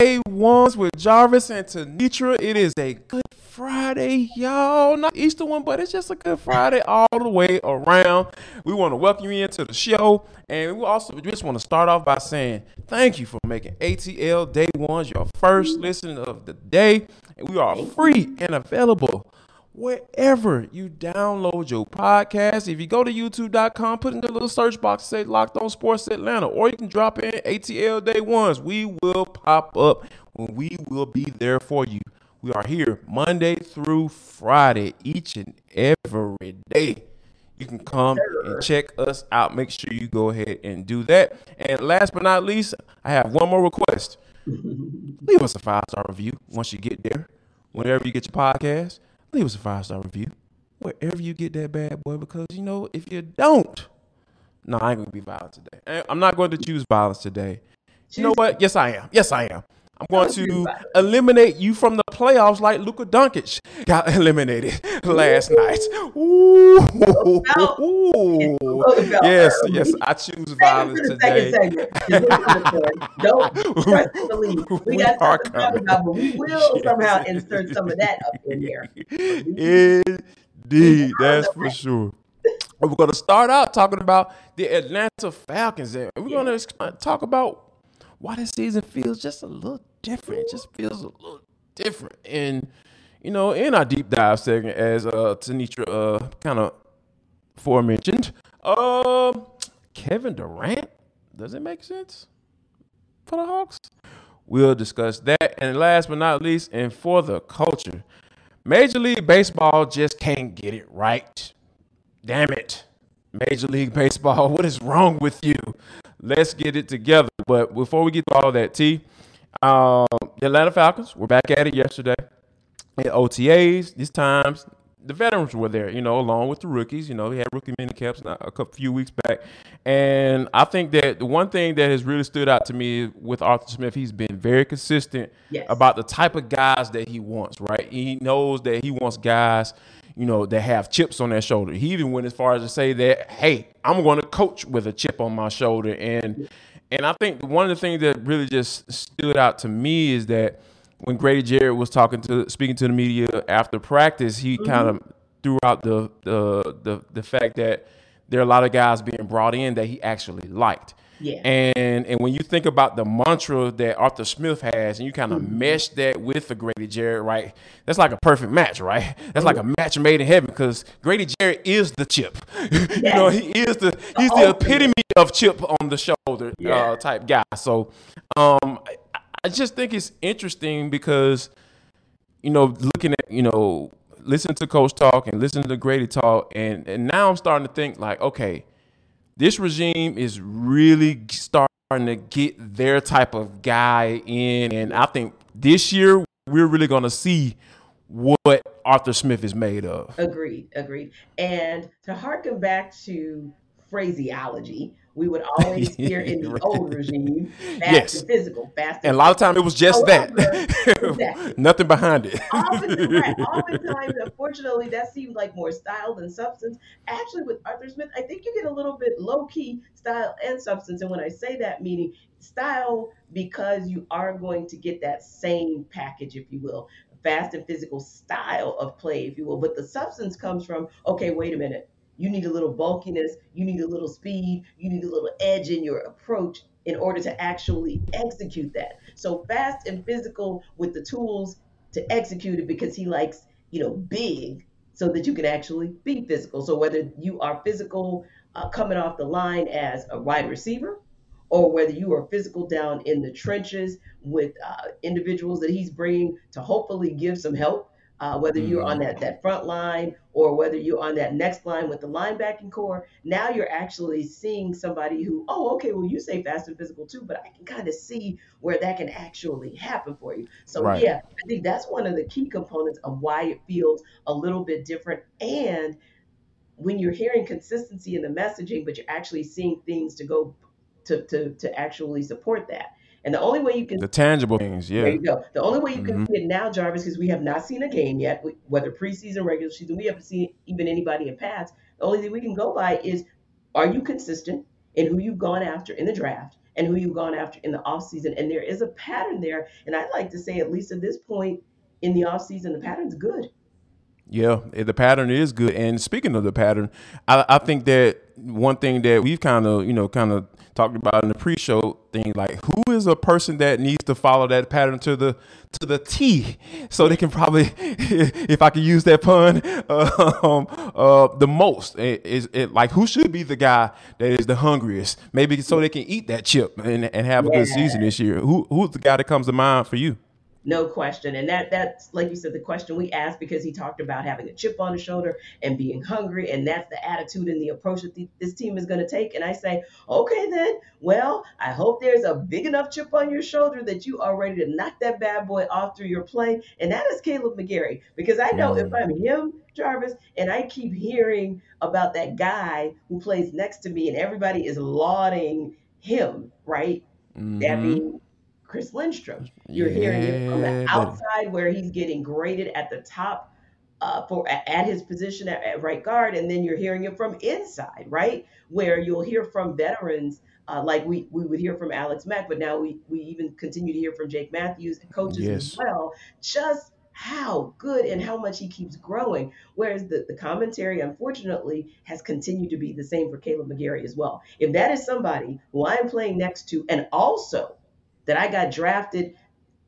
Day ones with Jarvis and Tenitra. It is a good Friday, y'all. Not Easter one, but it's just a good Friday all the way around. We want to welcome you into the show. And we also just want to start off by saying thank you for making ATL Day Ones your first listen of the day. We are free and available wherever you download your podcast. If you go to youtube.com, put in the little search box, say Locked On Sports Atlanta, or you can drop in ATL Day Ones. We will pop up when we will be there for you. We are here Monday through Friday, each and every day. You can come and check us out. Make sure you go ahead and do that. And last but not least, I have one more request. Leave us a five star review once you get there. Whenever you get your podcast, leave us a five star review. Wherever you get that bad boy, because you know, if you don't, no, I ain't gonna be violent today. I'm not going to choose violence today. You know what? Yes, I am. Yes, I am. I'm going to eliminate you from the playoffs like Luka Doncic got eliminated last night. Ooh. Yes, yes, I choose violence today. Don't trust and believe. We, got something to talk about, but we will somehow insert some of that up in there. Indeed, that's for sure. We're going to start out talking about the Atlanta Falcons. And we're going to talk about why this season feels just a little different. It just feels a little different. And, you know, in our deep dive segment, as uh, Tenitra uh, kind of forementioned, uh, Kevin Durant, does it make sense for the Hawks? We'll discuss that. And last but not least, and for the culture, Major League Baseball just can't get it right. Damn it. Major League Baseball, what is wrong with you? Let's get it together. But before we get to all that, T, um, the Atlanta Falcons were back at it yesterday at OTAs. These times, the veterans were there, you know, along with the rookies. You know, he had rookie mini camps a couple few weeks back, and I think that the one thing that has really stood out to me with Arthur Smith, he's been very consistent yes. about the type of guys that he wants. Right, he knows that he wants guys you know, that have chips on their shoulder. He even went as far as to say that, hey, I'm going to coach with a chip on my shoulder. And and I think one of the things that really just stood out to me is that when Grady Jarrett was talking to speaking to the media after practice, he mm-hmm. kind of threw out the, the the the fact that there are a lot of guys being brought in that he actually liked. Yeah. And and when you think about the mantra that Arthur Smith has, and you kind of mm-hmm. mesh that with the Grady Jarrett, right? That's like a perfect match, right? That's like a match made in heaven because Grady Jarrett is the chip. Yes. you know, he is the he's the epitome of chip on the shoulder yeah. uh, type guy. So um, I just think it's interesting because you know, looking at you know, listening to Coach talk and listening to Grady talk, and and now I'm starting to think like, okay this regime is really starting to get their type of guy in. And I think this year we're really going to see what Arthur Smith is made of. Agreed, agreed. And to harken back to phraseology, we would always hear in the old regime fast yes. and physical, fast and, and a lot of time it was just However, that. exactly. Nothing behind it. Oftentimes, oftentimes, unfortunately, that seemed like more style than substance. Actually, with Arthur Smith, I think you get a little bit low key style and substance. And when I say that, meaning style, because you are going to get that same package, if you will, fast and physical style of play, if you will. But the substance comes from, okay, wait a minute you need a little bulkiness, you need a little speed, you need a little edge in your approach in order to actually execute that. So fast and physical with the tools to execute it because he likes, you know, big so that you can actually be physical. So whether you are physical uh, coming off the line as a wide receiver, or whether you are physical down in the trenches with uh, individuals that he's bringing to hopefully give some help uh, whether you're on mm-hmm. that, that front line or whether you're on that next line with the linebacking corps, now you're actually seeing somebody who, oh, okay, well, you say fast and physical too, but I can kind of see where that can actually happen for you. So, right. yeah, I think that's one of the key components of why it feels a little bit different. And when you're hearing consistency in the messaging, but you're actually seeing things to go to to to actually support that. And the only way you can the tangible things, yeah. There you go. The only way you can Mhm. see it now, Jarvis, because we have not seen a game yet, whether preseason, regular season, we haven't seen even anybody in pads. The only thing we can go by is are you consistent in who you've gone after in the draft and who you've gone after in the offseason? And there is a pattern there. And I'd like to say, at least at this point in the offseason, the pattern's good. Yeah, the pattern is good. And speaking of the pattern, I, I think that one thing that we've kind of, you know, kind of talked about in the pre-show thing, like who is a person that needs to follow that pattern to the to the T, so they can probably, if I can use that pun, um, uh, the most is it like who should be the guy that is the hungriest, maybe so they can eat that chip and, and have a good season this year. Who who's the guy that comes to mind for you? No question. And that that's like you said, the question we asked because he talked about having a chip on his shoulder and being hungry, and that's the attitude and the approach that the, this team is going to take. And I say, okay, then, well, I hope there's a big enough chip on your shoulder that you are ready to knock that bad boy off through your play. And that is Kaleb McGary. Because I know if I'm him, Jarvis, and I keep hearing about that guy who plays next to me, and everybody is lauding him, right? That Mhm. being Chris Lindstrom. You're hearing it from the outside where he's getting graded at the top uh, for at his position at, at right guard, and then you're hearing it from inside, right, where you'll hear from veterans. Uh, like we, we would hear from Alex Mack, but now we, we even continue to hear from Jake Matthews and coaches as well, just how good and how much he keeps growing. Whereas the, the commentary, unfortunately, has continued to be the same for Kaleb McGary as well. If that is somebody who I am playing next to, and also that I got drafted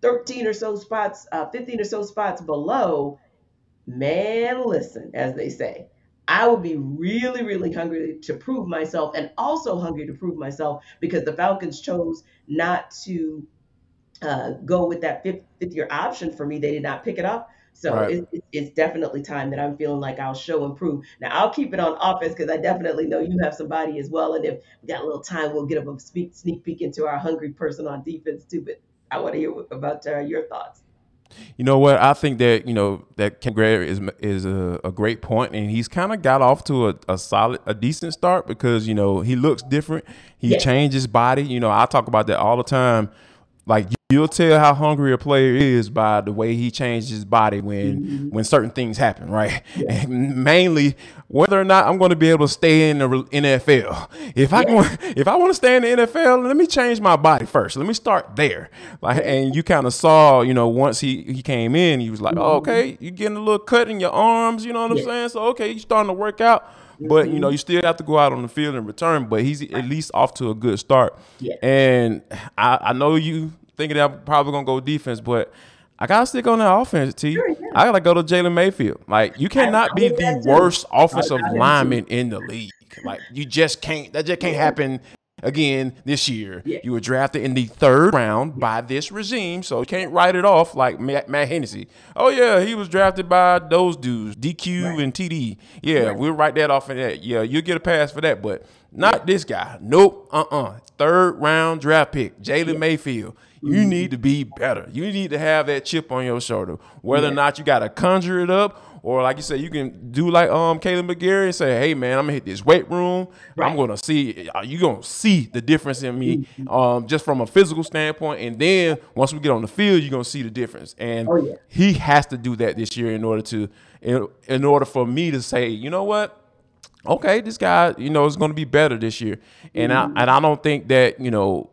13 or so spots, uh, 15 or so spots below, man, listen, as they say, I would be really, really hungry to prove myself and also hungry to prove myself because the Falcons chose not to uh, go with that fifth, fifth year option for me. They did not pick it up. So Right. it's, it's- it's definitely time that I'm feeling like I'll show and prove. Now I'll keep it on offense because I definitely know you have somebody as well. And if we got a little time, we'll get a speak, sneak peek into our hungry person on defense too. But I want to hear about uh, your thoughts. You know what? I think that you know that Ken Gray is is a, a great point, and he's kind of got off to a, a solid, a decent start because you know he looks different. He Yeah. changed his body. You know, I talk about that all the time. Like you'll tell how hungry a player is by the way he changes his body when mm-hmm. when certain things happen, right? And mainly whether or not I'm going to be able to stay in the NFL. If I want, if I want to stay in the NFL, let me change my body first. Let me start there. Like, and you kind of saw, you know, once he he came in, he was like, oh, okay, you're getting a little cut in your arms. You know what I'm Yeah. saying? So okay, you're starting to work out. But you mm-hmm. know, you still have to go out on the field and return. But he's at least off to a good start. Yeah. And I, I know you thinking that I'm probably gonna go defense, but I gotta stick on that offense, T. Sure, yeah. I gotta go to Jalen Mayfield. Like you cannot be the worst offensive I did too. lineman in the league. Like you just can't. That just can't happen again this year. Yeah. You were drafted in the third round by this regime, so you can't write it off like Matt, Matt Hennessy. Oh yeah, he was drafted by those dudes, DQ Right. and TD. Yeah, Right. we'll write that off in that. Yeah, you'll get a pass for that, but not this guy. Nope. Uh uh Third round draft pick, Jalen Mayfield. You need to be better. You need to have that chip on your shoulder. Whether or not you got to conjure it up, or like you said, you can do like um Kaleb McGary and say, "Hey man, I'm gonna hit this weight room. I'm gonna see. uh, You gonna see the difference in me, Mm-hmm. um, just from a physical standpoint. And then once we get on the field, you're gonna see the difference. And Oh, yeah. he has to do that this year in order to, in, in order for me to say, you know what, okay, this guy, you know, is going to be better this year. And Mm-hmm. I and I don't think that you know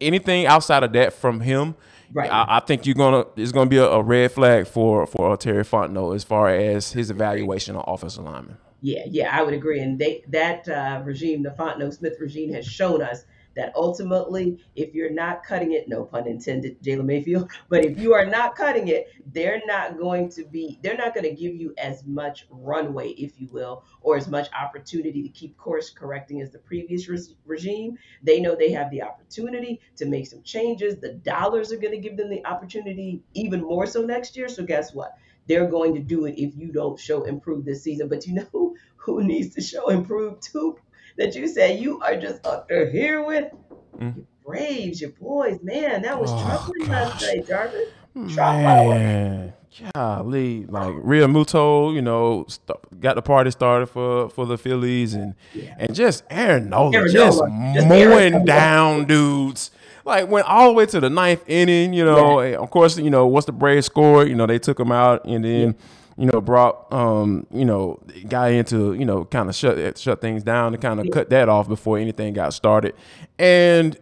anything outside of that from him. Right. I, I think you're gonna it's gonna be a, a red flag for for Terry Fontenot as far as his evaluation of offensive lineman. Yeah, yeah, I would agree. And they that uh, regime, the Fontenot Smith regime, has shown us that ultimately, if you're not cutting it, no pun intended, Jalen Mayfield, but if you are not cutting it, they're not going to be, they're not going to give you as much runway, if you will, or as much opportunity to keep course correcting as the previous res- regime. They know they have the opportunity to make some changes. The dollars are going to give them the opportunity even more so next year. So guess what? They're going to do it if you don't show improve this season. But you know who needs to show improve too? That you said you are just up there here with Mm. your Braves, your boys. Man, that was Oh, troubling last night, Jarvis. Man, golly, like Realmuto, you know, st- got the party started for for the Phillies, and yeah. and just Aaron Nola, Aaron just Nola. mowing down dudes. Like went all the way to the ninth inning, you know. Yeah. Of course, you know once the Braves scored, you know they took him out, and then yeah. You know brought um you know guy into you know kind of shut shut things down to kind of cut that off before anything got started, and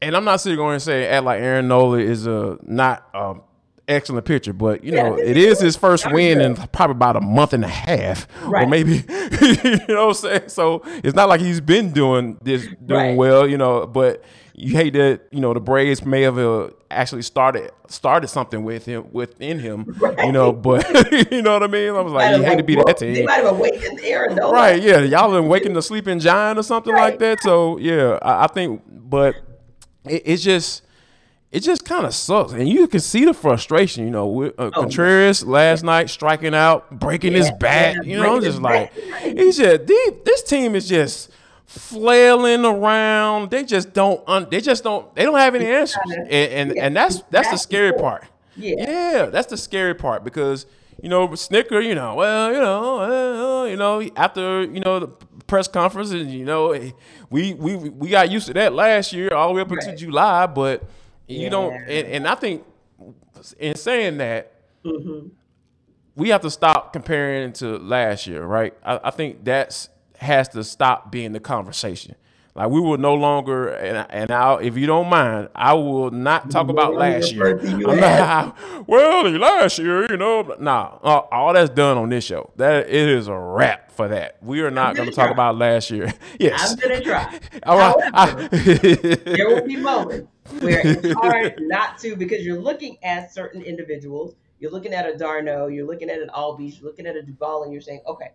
and I'm not sitting going to say act like Aaron Nola is a not a excellent pitcher, but you yeah, know it is his first win in probably about a month and a half, right. or maybe you know what I'm saying. So it's not like he's been doing this doing right. well, you know. But you hate that you know the Braves may have uh, actually started started something with him within him, right. you know. But you know what I mean. I was like, you hate to be that team. They might have awakened Aaron. Right? Yeah, y'all been waking the sleeping giant or something like that. So yeah, I, I think, but it, it's just it just kind of sucks, and you can see the frustration. You know, with, uh, oh, Contreras last night striking out, breaking yeah, his back. Yeah, you know, I'm just like, he's just this team is just flailing around. They just don't. Un, they just don't. They don't have any answers, and and, yeah, and that's that's the scary part. Yeah, yeah, that's the scary part because you know Snitker, You know, well, you know, uh, you know, after you know the press conference, and you know, we we we got used to that last year, all the way up right. until July, but you don't, and, and, I think in saying that, mm-hmm. we have to stop comparing to last year, right? I, I think that's has to stop being the conversation. Like we will no longer, and and I, if you don't mind, I will not talk about last year. I'm not, well, last year, you know, nah, uh, all that's done on this show. That it is a wrap for that. We are not going to talk about last year. Yes, I'm going to try. all right, However, I, there will be moments where it's hard not to because you're looking at certain individuals. You're looking at a d'Arnaud. you're looking at an Albies, you're looking at a Duvall, and you're saying, okay,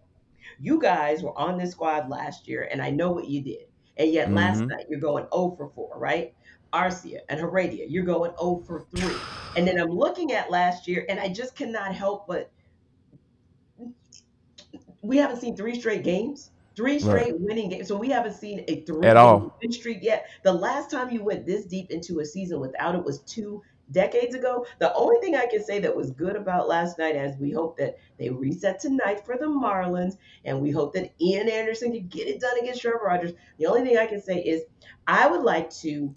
you guys were on this squad last year, and I know what you did. And yet mm-hmm. last night you're going 0 for 4, right? Arcia and Heredia, you're going 0 for 3. And then I'm looking at last year, and I just cannot help but we haven't seen three straight games. Three straight right. winning games. So we haven't seen a three at all win streak yet. The last time you went this deep into a season without it was two decades ago. The only thing I can say that was good about last night, as we hope that they reset tonight for the Marlins, and we hope that Ian Anderson can get it done against Trevor Rogers. The only thing I can say is I would like to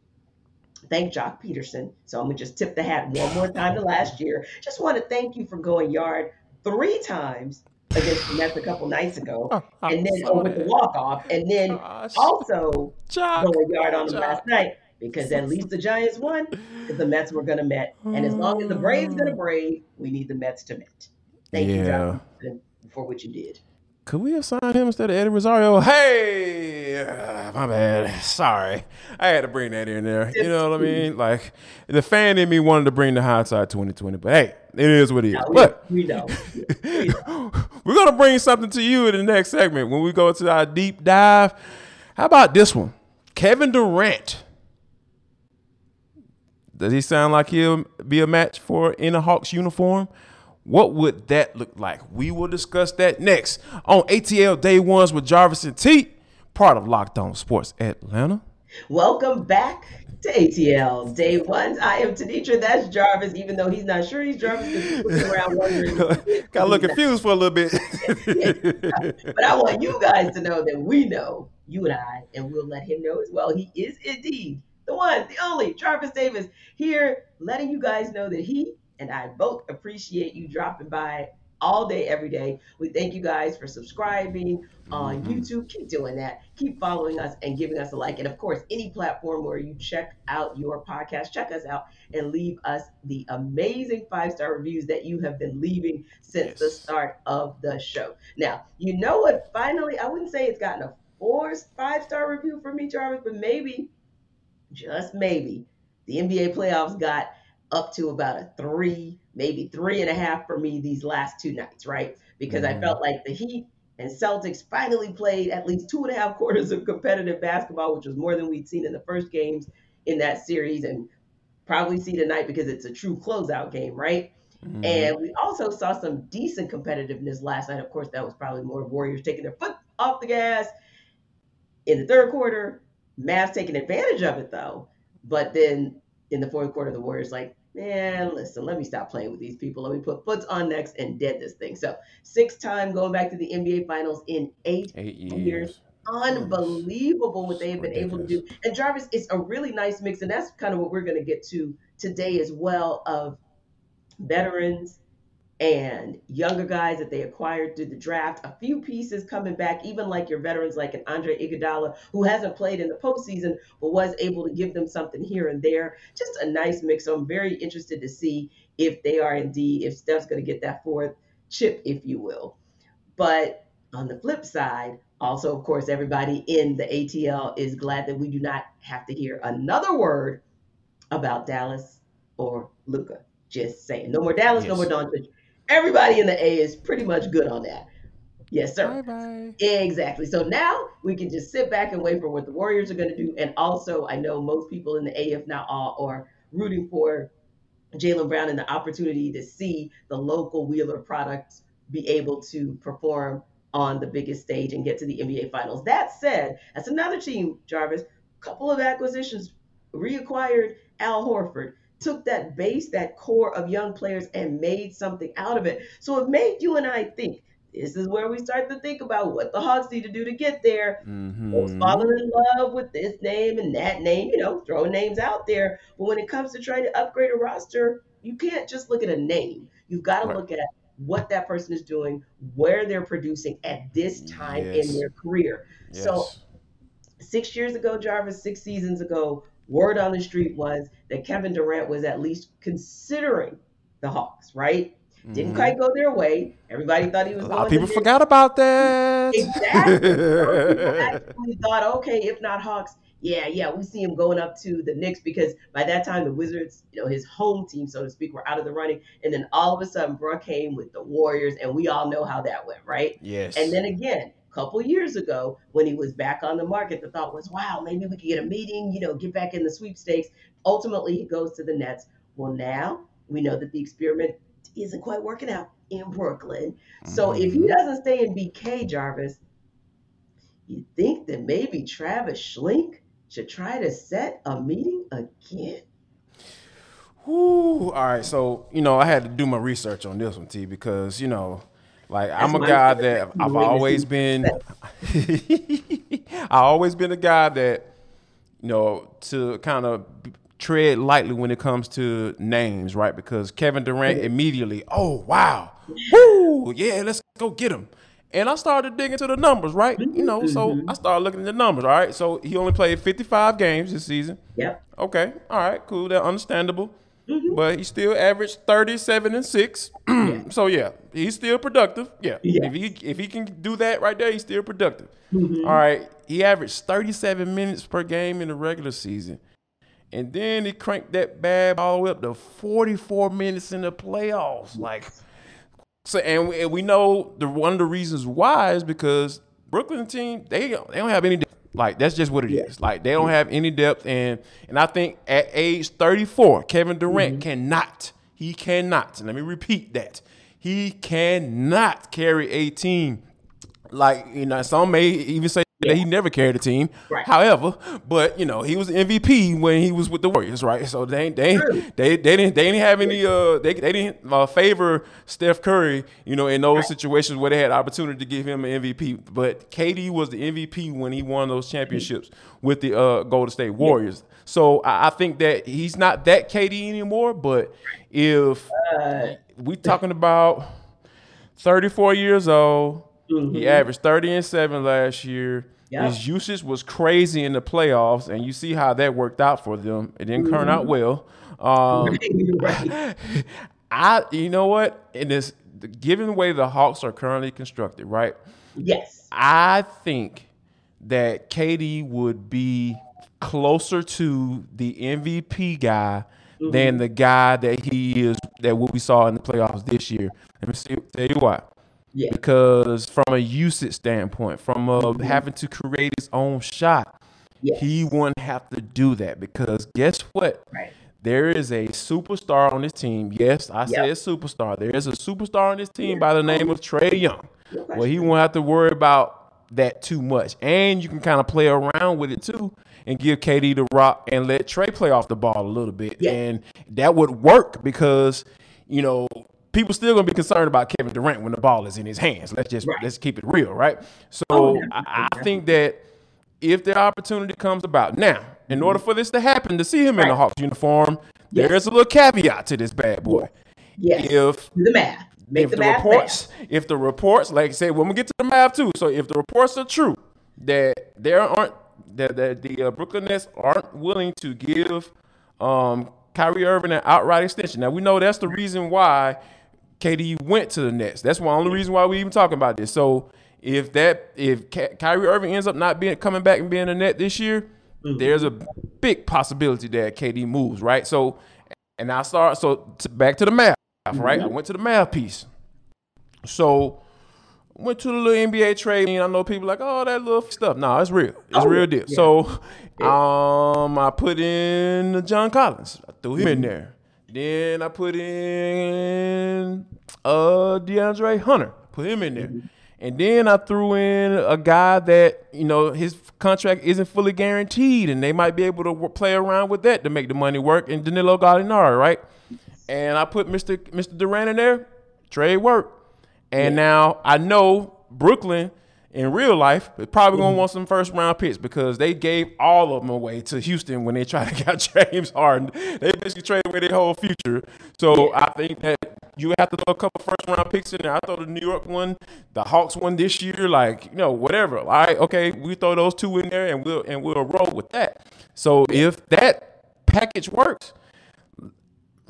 thank Joc Pederson. So I'm gonna just tip the hat one more time to last year. Just want to thank you for going yard three times against the Mets a couple nights ago, oh, and then with the walk off, and then also Joc, going yard on them last night because at least the Giants won the Mets were going to met, and as long as the Braves going to brave, we need the Mets to met. Thank yeah. you, Joc, for what you did. Could we have signed him instead of Eddie Rosario? Hey, uh, my bad. Sorry, I had to bring that in there. You know what I mean? Like the fan in me wanted to bring the hindsight 2020, but hey, it is what it is. No, but we know. we're gonna bring something to you in the next segment when we go to our deep dive. How about this one? Kevin Durant. Does he sound like he'll be a match for in a Hawks uniform? What would that look like? We will discuss that next on ATL Day Ones with Jarvis and T, part of Locked On Sports Atlanta. Welcome back to ATL Day Ones. I am Tenitra. That's Jarvis, even though he's not sure he's Jarvis because he's looking around wondering. Got a little confused for a little bit. but I want you guys to know that we know, you and I, and we'll let him know as well. He is indeed the one, the only Jarvis Davis here, letting you guys know that he and I both appreciate you dropping by all day, every day. We thank you guys for subscribing on mm-hmm. YouTube. Keep doing that. Keep following us and giving us a like. And of course, any platform where you check out your podcast, check us out and leave us the amazing five star reviews that you have been leaving since yes. the start of the show. Now, you know what? Finally, I wouldn't say it's gotten a four five star review for me, Jarvis, but maybe, just maybe, the NBA playoffs got up to about a three, maybe three and a half for me these last two nights, right? Because mm-hmm. I felt like the Heat and Celtics finally played at least two and a half quarters of competitive basketball, which was more than we'd seen in the first games in that series and probably see tonight because it's a true closeout game, right? Mm-hmm. And we also saw some decent competitiveness last night. Of course, that was probably more Warriors taking their foot off the gas in the third quarter. Mavs taking advantage of it though. But then in the fourth quarter, the Warriors like Man, listen, let me stop playing with these people. Let me put foots on next and dead this thing. So, six time going back to the NBA Finals in eight, Eight years. years. Unbelievable what they have been able to do. And Jarvis, it's a really nice mix. And that's kind of what we're going to get to today as well of veterans and younger guys that they acquired through the draft. A few pieces coming back, even like your veterans like an Andre Iguodala, who hasn't played in the postseason but was able to give them something here and there. Just a nice mix. So I'm very interested to see if they are indeed, if Steph's going to get that fourth chip, if you will. But on the flip side, also, of course, everybody in the ATL is glad that we do not have to hear another word about Dallas or Luka. Just saying. No more Dallas, no more Yes. Doncic. Everybody in the A is pretty much good on that. Yes, sir. Bye bye. Exactly. So now we can just sit back and wait for what the Warriors are going to do. And also, I know most people in the A, if not all, are rooting for Jaylen Brown and the opportunity to see the local Wheeler products be able to perform on the biggest stage and get to the NBA Finals. That said, that's another team, Jarvis. Couple of acquisitions, reacquired Al Horford, took that base, that core of young players, and made something out of it. So it made you and I think. This is where we start to think about what the Hawks need to do to get there. Mm-hmm. falling in love with this name and that name, you know, throwing names out there. But when it comes to trying to upgrade a roster, you can't just look at a name. You've got to Right. look at what that person is doing, where they're producing at this time Yes. in their career. Yes. So six years ago, Jarvis, six seasons ago, word on the street was that Kevin Durant was at least considering the Hawks, right? Didn't Mhm. quite go their way. Everybody thought he was A going lot of people forgot about that. Exactly. Actually thought, okay, if not Hawks, yeah, yeah, we see him going up to the Knicks because by that time the Wizards, you know, his home team, so to speak, were out of the running. And then all of a sudden, Bruh came with the Warriors, and we all know how that went, right? yes. And then again, a couple years ago, when he was back on the market, the thought was, wow, maybe we could get a meeting, you know, get back in the sweepstakes. Ultimately, he goes to the Nets. Well, now we know that the experiment isn't quite working out in Brooklyn. So if he Mhm. doesn't stay in BK, Jarvis, you think that maybe Travis Schlenk should try to set a meeting again? Whew. All right, so you know I had to do my research on this one, T, because you know, like I'm a guy that I've always been. I always been a guy that you know to kind of tread lightly when it comes to names, right? Because Kevin Durant immediately, oh wow, woo, yeah, let's go get him. And I started digging into the numbers, right? You know, so I started looking at the numbers. All right, so he only played 55 games this season. Yep. Okay, all right, cool. That's understandable. Mm-hmm. But he still averaged 37 and 6. so yeah, he's still productive. Yeah. Yes. If he if he can do that right there, he's still productive. Mm-hmm. All right. He averaged 37 minutes per game in the regular season. And then he cranked that bad all the way up to 44 minutes in the playoffs. Like so and we, and we know the one of the reasons why is because Brooklyn team they they don't have any. Like that's just what it is. Like they don't have any depth and and I think at age 34 Kevin Durant mm-hmm. cannot he cannot and let me repeat that he cannot carry a team like you know some may even say that he never carried a team. Right. However, but you know he was MVP when he was with the Warriors, right? So they they True. they they didn't they didn't have any uh they they didn't uh, favor Steph Curry, you know, in those situations where they had opportunity to give him an MVP. But KD was the MVP when he won those championships with the uh, Golden State Warriors. So I, I think that he's not that KD anymore. But if Uh, we talking about 34 years old. Mhm. He averaged 30 and 7 last year. Yeah. His usage was crazy in the playoffs, and you see how that worked out for them. It didn't turn out well. Um, right. I, you know what? In this, given the way the Hawks are currently constructed, right? Yes. I think that KD would be closer to the MVP guy than the guy that he is that what we saw in the playoffs this year. Let me see, tell you why. Yeah. Because from a usage standpoint, from uh, having to create his own shot, Yes. he wouldn't have to do that. Because guess what? Right. There is a superstar on this team. Yes, I Yep. said superstar. There is a superstar on this team by the name of Trae Young. Well, he won't have to worry about that too much. And you can kind of play around with it too and give KD the rock and let Trae play off the ball a little bit. Yeah. And that would work because, you know, people still gonna be concerned about Kevin Durant when the ball is in his hands. Let's just Right. let's keep it real, right? So Oh, yeah. I, I think that if the opportunity comes about now, in order for this to happen, to see him in the Hawks uniform, Yes. there's a little caveat to this bad boy. Yes. If Do the math. Make if the, the, math reports, if the reports, like I said, when we get to the math too. So if the reports are true that there aren't that, that the uh, Brooklyn Nets aren't willing to give um, Kyrie Irving an outright extension. Now we know that's the reason why KD went to the Nets. That's the only reason why we even talking about this. So if that if Ky- Kyrie Irving ends up not being coming back and being a net this year, there's a big possibility that KD moves, right? So and I start so to, back to the math, right? I went to the math piece. So went to the little NBA trade. And I know people like, oh, that little stuff. No, it's real. It's Oh, real deal. yeah. So um, I put in John Collins. I threw him in there. Then I put in uh DeAndre Hunter. Put him in there. And then I threw in a guy that, you know, his contract isn't fully guaranteed and they might be able to w- play around with that to make the money work. And Danilo Gallinari, right? And I put Mr. Mr. Durant in there. Trade work. And now I know Brooklyn in real life is probably gonna mm-hmm. want some first round picks because they gave all of them away to Houston when they tried to get James Harden. They basically traded away their whole future. So I think that you have to throw a couple first round picks in there. I throw the New York one, the Hawks one this year, like you know whatever. All right, okay, we throw those two in there and we'll and we'll roll with that. So if that package works,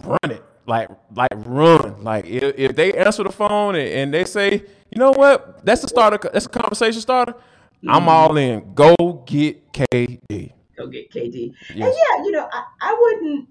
run it. Like, like run. Like, if, if they answer the phone and, and they say, you know what, that's the starter. That's a conversation starter. I'm mm-hmm. all in. Go get KD. Go get KD. And yeah, you know, I, I wouldn't,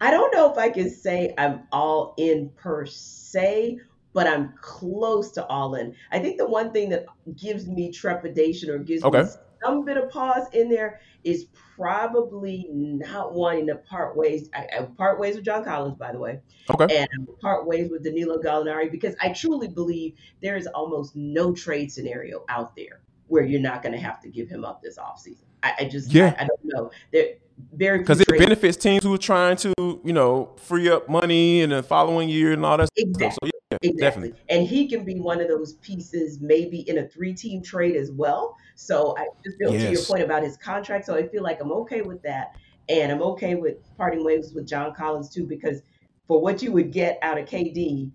I don't know if I can say I'm all in per se, but I'm close to all in. I think the one thing that gives me trepidation or gives Okay. me some bit of pause in there is probably not wanting to part ways. I, I part ways with John Collins, by the way, Okay. and part ways with Danilo Gallinari because I truly believe there is almost no trade scenario out there where you're not going to have to give him up this offseason. I, I just, Yeah. I, I don't know. There very Because it benefits teams who are trying to, you know, free up money in the following year and all that stuff. Exactly. So yeah, Exactly. definitely. And he can be one of those pieces maybe in a three team trade as well. So I just feel to your point about his contract. So I feel like I'm okay with that. And I'm okay with parting ways with John Collins too, because for what you would get out of KD,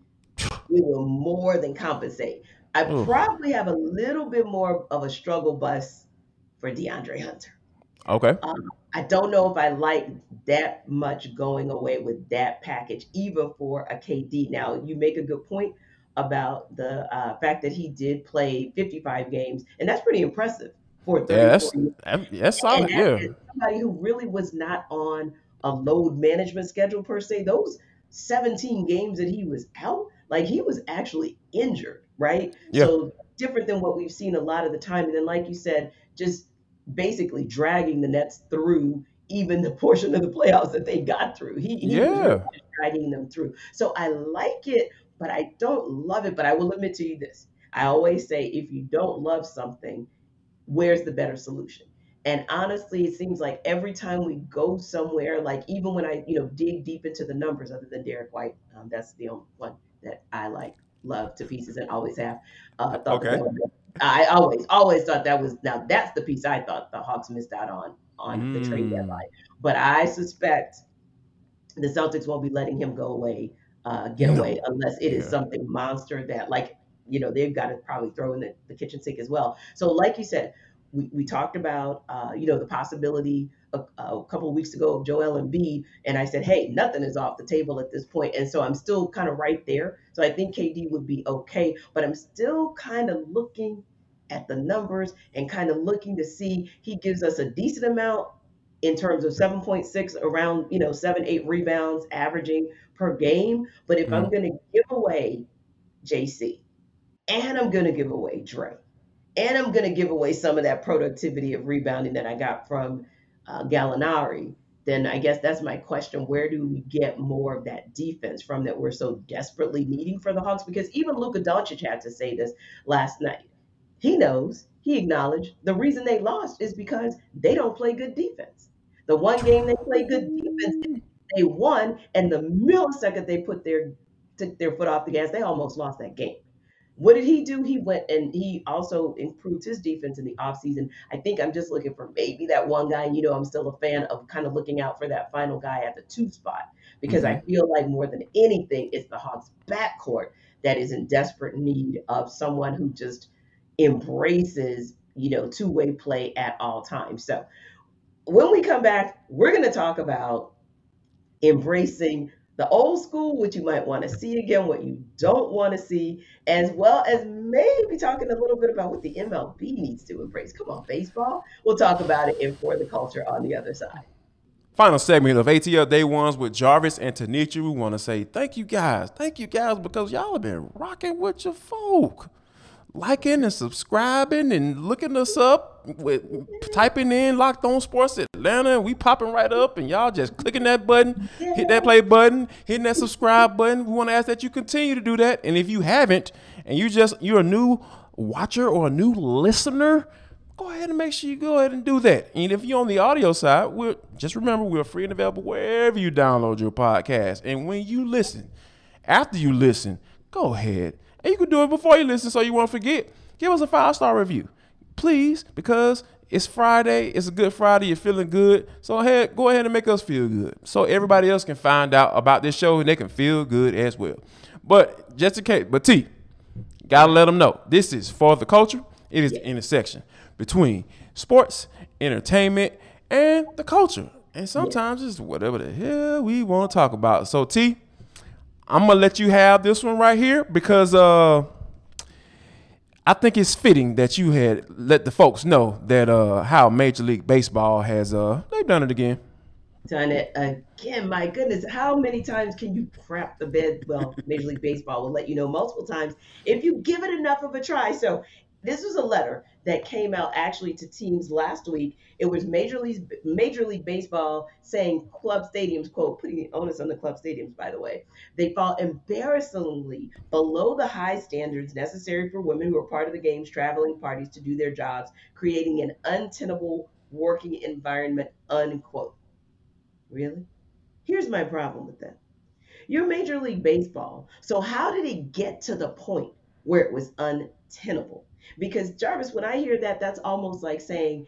we will more than compensate. I Oof. probably have a little bit more of a struggle bus for DeAndre Hunter. Okay. Um, I don't know if I like that much going away with that package, even for a KD. Now, you make a good point about the uh, fact that he did play 55 games, and that's pretty impressive for 34 Yeah, that's that- that's solid. Yeah. somebody who really was not on a load management schedule per se. Those 17 games that he was out, like he was actually injured, right? Yeah. So different than what we've seen a lot of the time. And then, like you said, just basically dragging the Nets through even the portion of the playoffs that they got through. He, he was Yeah. just dragging them through. So I like it, but I don't love it. But I will admit to you this. I always say if you don't love something, where's the better solution? And honestly, it seems like every time we go somewhere, like even when I, you know, dig deep into the numbers, other than Derrick White, um, that's the only one that I like, love to pieces, and always have. Uh, thought Okay. that was- I always, always thought that was now that's the piece I thought the Hawks missed out on on the trade Mm. deadline. But I suspect the Celtics won't be letting him go away, uh, get No. away, unless it is Yeah. something monster that, like, you know, they've got to probably throw in the, the kitchen sink as well. So, like you said, we, we talked about, uh, you know, the possibility a, a couple of weeks ago of Joel Embiid, and I said, hey, nothing is off the table at this point. and so I'm still kind of right there. So I think KD would be okay, but I'm still kind of looking at the numbers and kind of looking to see he gives us a decent amount in terms of 7.6 around you know 7 8 rebounds averaging per game but if i'm mm-hmm. going to give away jc and i'm going to give away dre and i'm going to give away some of that productivity of rebounding that i got from uh, gallinari then i guess that's my question where do we get more of that defense from that we're so desperately needing for the hawks because even luka doncic had to say this last night He knows, he acknowledged the reason they lost is because they don't play good defense. The one game they played good defense, they won, and the millisecond they put their took their foot off the gas, they almost lost that game. What did he do? He went and he also improved his defense in the offseason. I think I'm just looking for maybe that one guy. And you know, I'm still a fan of kind of looking out for that final guy at the two spot because mm-hmm. I feel like more than anything, it's the Hawks backcourt that is in desperate need of someone who just embraces, you know, two way play at all times. So when we come back, we're going to talk about embracing the old school, what you might want to see again, what you don't want to see, as well as maybe talking a little bit about what the MLB needs to embrace. Come on, baseball. We'll talk about it in For the Culture on the other side. Final segment of ATL Day Ones with Jarvis and Tenitra. We want to say thank you guys. Thank you guys because y'all have been rocking with your folk liking and subscribing and looking us up with typing in locked on sports atlanta we popping right up and y'all just clicking that button hit that play button hitting that subscribe button. We want to ask that you continue to do that. And if you haven't and you just you're a new watcher or a new listener go ahead and make sure you go ahead and do that. And if you're on the audio side we're just remember we're free and available wherever you download your podcast. And when you listen after you listen go ahead. And you can do it before you listen so you won't forget. Give us a five star review, please, because it's Friday. It's a good Friday. You're feeling good. So ahead, go ahead and make us feel good so everybody else can find out about this show and they can feel good as well. But just in case, but T, gotta let them know this is for the culture. It is the intersection between sports, entertainment, and the culture. And sometimes it's whatever the hell we want to talk about. So T, I'm gonna let you have this one right here because uh, I think it's fitting that you had let the folks know that uh, how Major League Baseball has uh, they've done it again. Done it again. My goodness, how many times can you crap the bed? Well, Major League Baseball will let you know multiple times if you give it enough of a try. So this was a letter that came out actually to teams last week. It was Major League Major League Baseball saying club stadiums, quote, putting the onus on the club stadiums, by the way. They fall embarrassingly below the high standards necessary for women who are part of the game's traveling parties to do their jobs, creating an untenable working environment, unquote. Really? Here's my problem with that. You're Major League Baseball, so how did it get to the point where it was untenable? Because Jarvis, when I hear that, that's almost like saying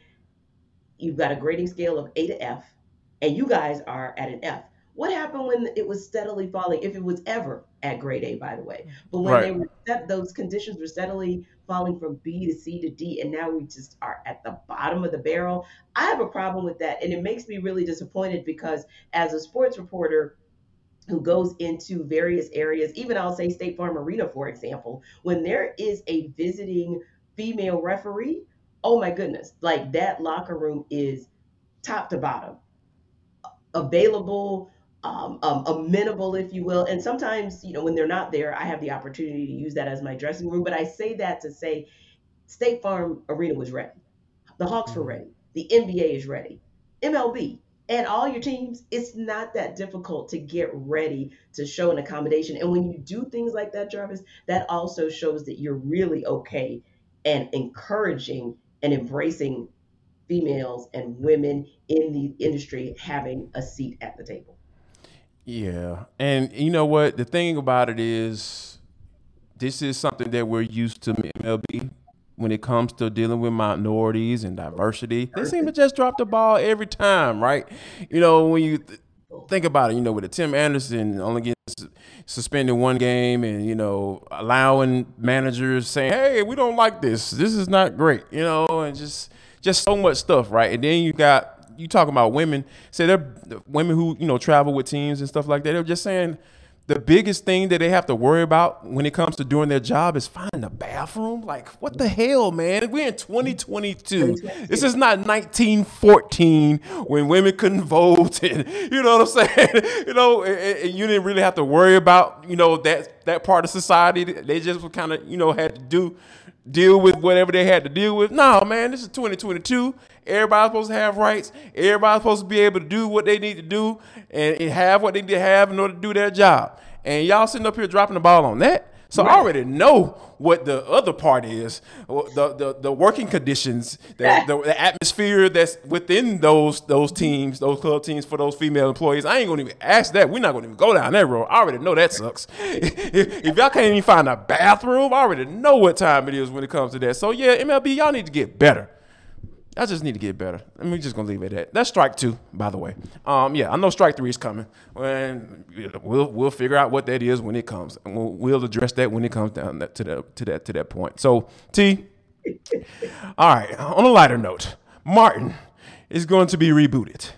you've got a grading scale of A to F, and you guys are at an F. What happened when it was steadily falling, if it was ever at grade A, by the way? But when right. they were set, those conditions were steadily falling from B to C to D, and now we just are at the bottom of the barrel. I have a problem with that, and it makes me really disappointed because as a sports reporter, who goes into various areas, even I'll say State Farm Arena, for example, when there is a visiting female referee, oh my goodness, like that locker room is top to bottom available, um, um, amenable, if you will. And sometimes, you know, when they're not there, I have the opportunity to use that as my dressing room. But I say that to say State Farm Arena was ready. The Hawks were mm-hmm. ready. The NBA is ready. MLB, and all your teams, it's not that difficult to get ready to show an accommodation. And when you do things like that, Jarvis, that also shows that you're really okay and encouraging and embracing females and women in the industry having a seat at the table. Yeah. And you know what? The thing about it is, this is something that we're used to MLB when it comes to dealing with minorities and diversity. They seem to just drop the ball every time, right? You know, when you th- think about it, you know, with the Tim Anderson only gets suspended one game and, you know, allowing managers saying, hey, we don't like this. This is not great, you know, and just just so much stuff, right? And then you got you talking about women. Say they're women who, you know, travel with teams and stuff like that. They're just saying the biggest thing that they have to worry about when it comes to doing their job is finding a bathroom. Like, what the hell, man? We're in 2022. This is not 1914 when women couldn't vote, and you know what I'm saying. you know, and, and you didn't really have to worry about you know that that part of society. They just kind of you know had to do deal with whatever they had to deal with. No, man, this is 2022. Everybody's supposed to have rights. Everybody's supposed to be able to do what they need to do and, have what they need to have in order to do their job. And y'all sitting up here dropping the ball on that. So Right. I already know what the other part is, the the, the working conditions, the, the, the atmosphere that's within those those teams, those club teams for those female employees. I ain't gonna even ask that. We're not gonna even go down that road. I already know that sucks. if, if y'all can't even find a bathroom, I already know what time it is when it comes to that. So yeah, MLB, y'all need to get better. I just need to get better. And we're just gonna leave it at that. That's strike two, by the way. Um, yeah, I know strike three is coming, and we'll we'll figure out what that is when it comes, and we'll, we'll address that when it comes down that, to that to that to that point. So T, all right. On a lighter note, Martin is going to be rebooted.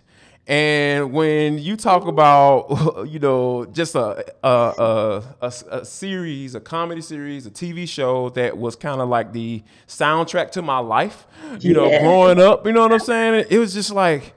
And when you talk about, you know, just a a, a, a, a series, a comedy series, a TV show that was kind of like the soundtrack to my life, you know, growing up, you know what I'm saying? It was just like,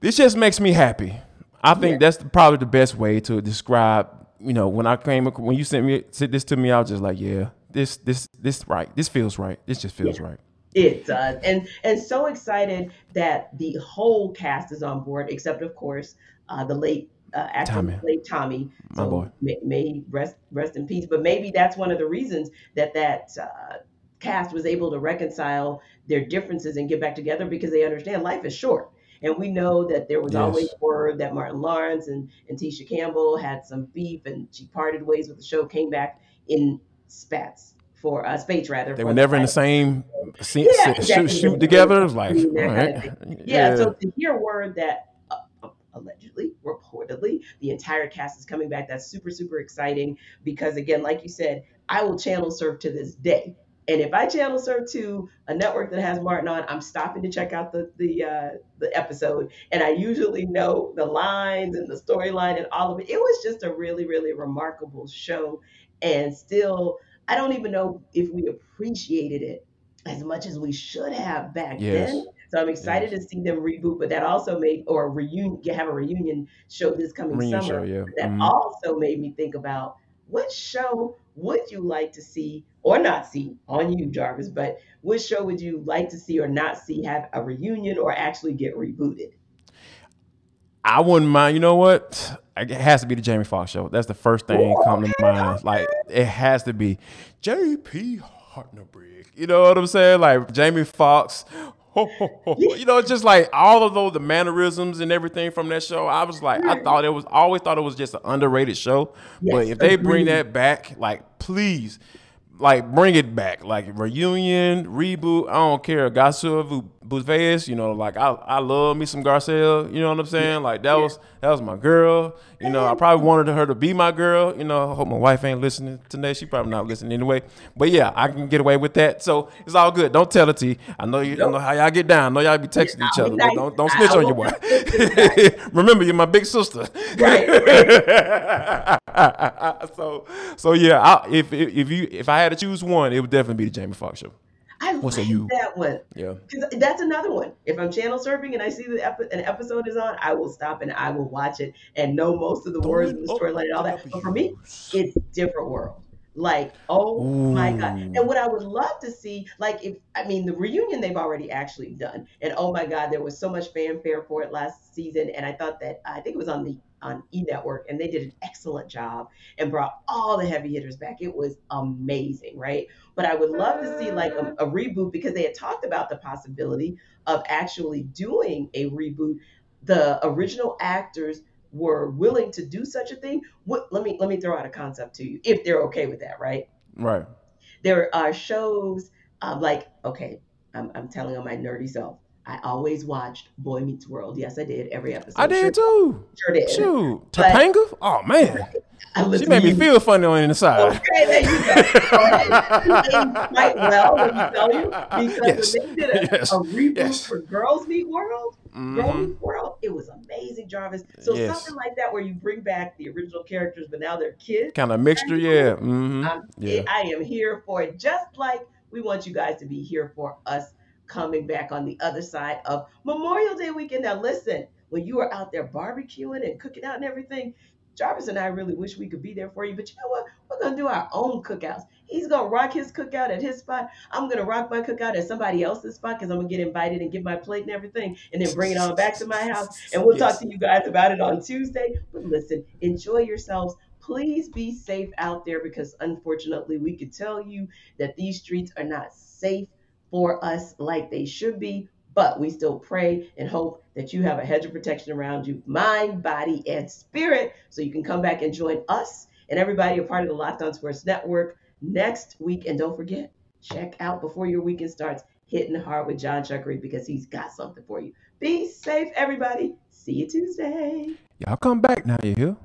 this just makes me happy. I think that's probably the best way to describe, you know, when I came, when you sent me, sent this to me, I was just like, yeah, this, this, this right. This feels right. This just feels right. It does, and and so excited that the whole cast is on board, except of course uh, the late uh, actor, Tommy. late Tommy. My so boy. May, may rest rest in peace. But maybe that's one of the reasons that that uh, cast was able to reconcile their differences and get back together because they understand life is short. And we know that there was Yes. always word that Martin Lawrence and, and Tisha Campbell had some beef and she parted ways with the show, came back in spats for uh, spates rather. They were never in the same scene, Yeah, shoot, exactly. shoot together. It was like, right. Yeah, so to hear word that uh, uh, allegedly, reportedly, the entire cast is coming back, that's super, super exciting because, again, like you said, I will channel surf to this day. And if I channel surf to a network that has Martin on, I'm stopping to check out the the uh, the episode, and I usually know the lines and the storyline and all of it. It was just a really, really remarkable show, and still, I don't even know if we appreciated it as much as we should have back Yes. then. So I'm excited to see them reboot, but that also made or reunion have a reunion show this coming Reunion summer. show, yeah. That Mhm. also made me think about what show would you like to see or not see on you, Jarvis, but which show would you like to see or not see have a reunion or actually get rebooted? I wouldn't mind. You know what? It has to be the Jamie Foxx show. That's the first thing come to mind. Like it has to be J.P. Hartnerbrink. You know what I'm saying? Like Jamie Foxx. Ho, ho, ho. You know, just like all of those the mannerisms and everything from that show. I was like, I thought it was always thought it was just an underrated show. but if they bring that back, like please, like bring it back, like reunion, reboot. I don't care. Garcelle Beauvais, you know, like I, I love me some Garcelle. You know what I'm saying? Like that was that was my girl. You know, I probably wanted her to be my girl. You know, I hope my wife ain't listening today. She probably not listening anyway. But yeah, I can get away with that. So it's all good. Don't tell it to. I know you. I know how y'all get down. I know y'all be texting each other. But nice. don't don't snitch I on your won't. Remember, you're my big sister. Right, so so yeah, I, if if you if I had to choose one, it would definitely be the Jamie Foxx show. I What's like you? that one. Yeah. Because that's another one. If I'm channel surfing and I see the epi- an episode is on, I will stop and I will watch it and know most of the words and the storyline and all that. But for me, it's different world. Like, oh my god! And what I would love to see, like, if I mean, the reunion they've already actually done, and oh my god, there was so much fanfare for it last season, and I thought that I think it was on the on E Network, and they did an excellent job and brought all the heavy hitters back. It was amazing, right? But I would love to see like a, a reboot because they had talked about the possibility of actually doing a reboot. The original actors were willing to do such a thing. What, let me let me throw out a concept to you, if they're okay with that, right? Right. There are shows um, like okay, I'm, I'm telling on my nerdy self. I always watched Boy Meets World. Yes, I did every episode. I did Sure, too. sure did. Shoot, Topanga. Oh man, she made me you. feel funny on the inside. Okay, there you go. Right. Quite well, let me tell you, because Yes. when they did a, Yes. a reboot Yes. for Girl Meets World, Girls Mhm. Meet World, it was amazing, Jarvis. So Yes. something like that, where you bring back the original characters, but now they're kids. Kind of mixture, yeah. hmm Yeah. I am here for it, just like we want you guys to be here for us coming back on the other side of Memorial Day weekend. Now, listen, when you are out there barbecuing and cooking out and everything, Jarvis and I really wish we could be there for you. But you know what? We're going to do our own cookouts. He's going to rock his cookout at his spot. I'm going to rock my cookout at somebody else's spot because I'm going to get invited and get my plate and everything and then bring it on back to my house. And we'll Yes. talk to you guys about it on Tuesday. But listen, enjoy yourselves. please be safe out there because unfortunately, we could tell you that these streets are not safe for us like they should be. But we still pray and hope that you have a hedge of protection around you, mind, body, and spirit, so you can come back and join us and everybody a part of the Locked On Sports Network next week. And don't forget, check out before your weekend starts, Hitting Hard with John Chuckery because he's got something for you. Be safe, everybody. See you Tuesday. Y'all come back now, you hear?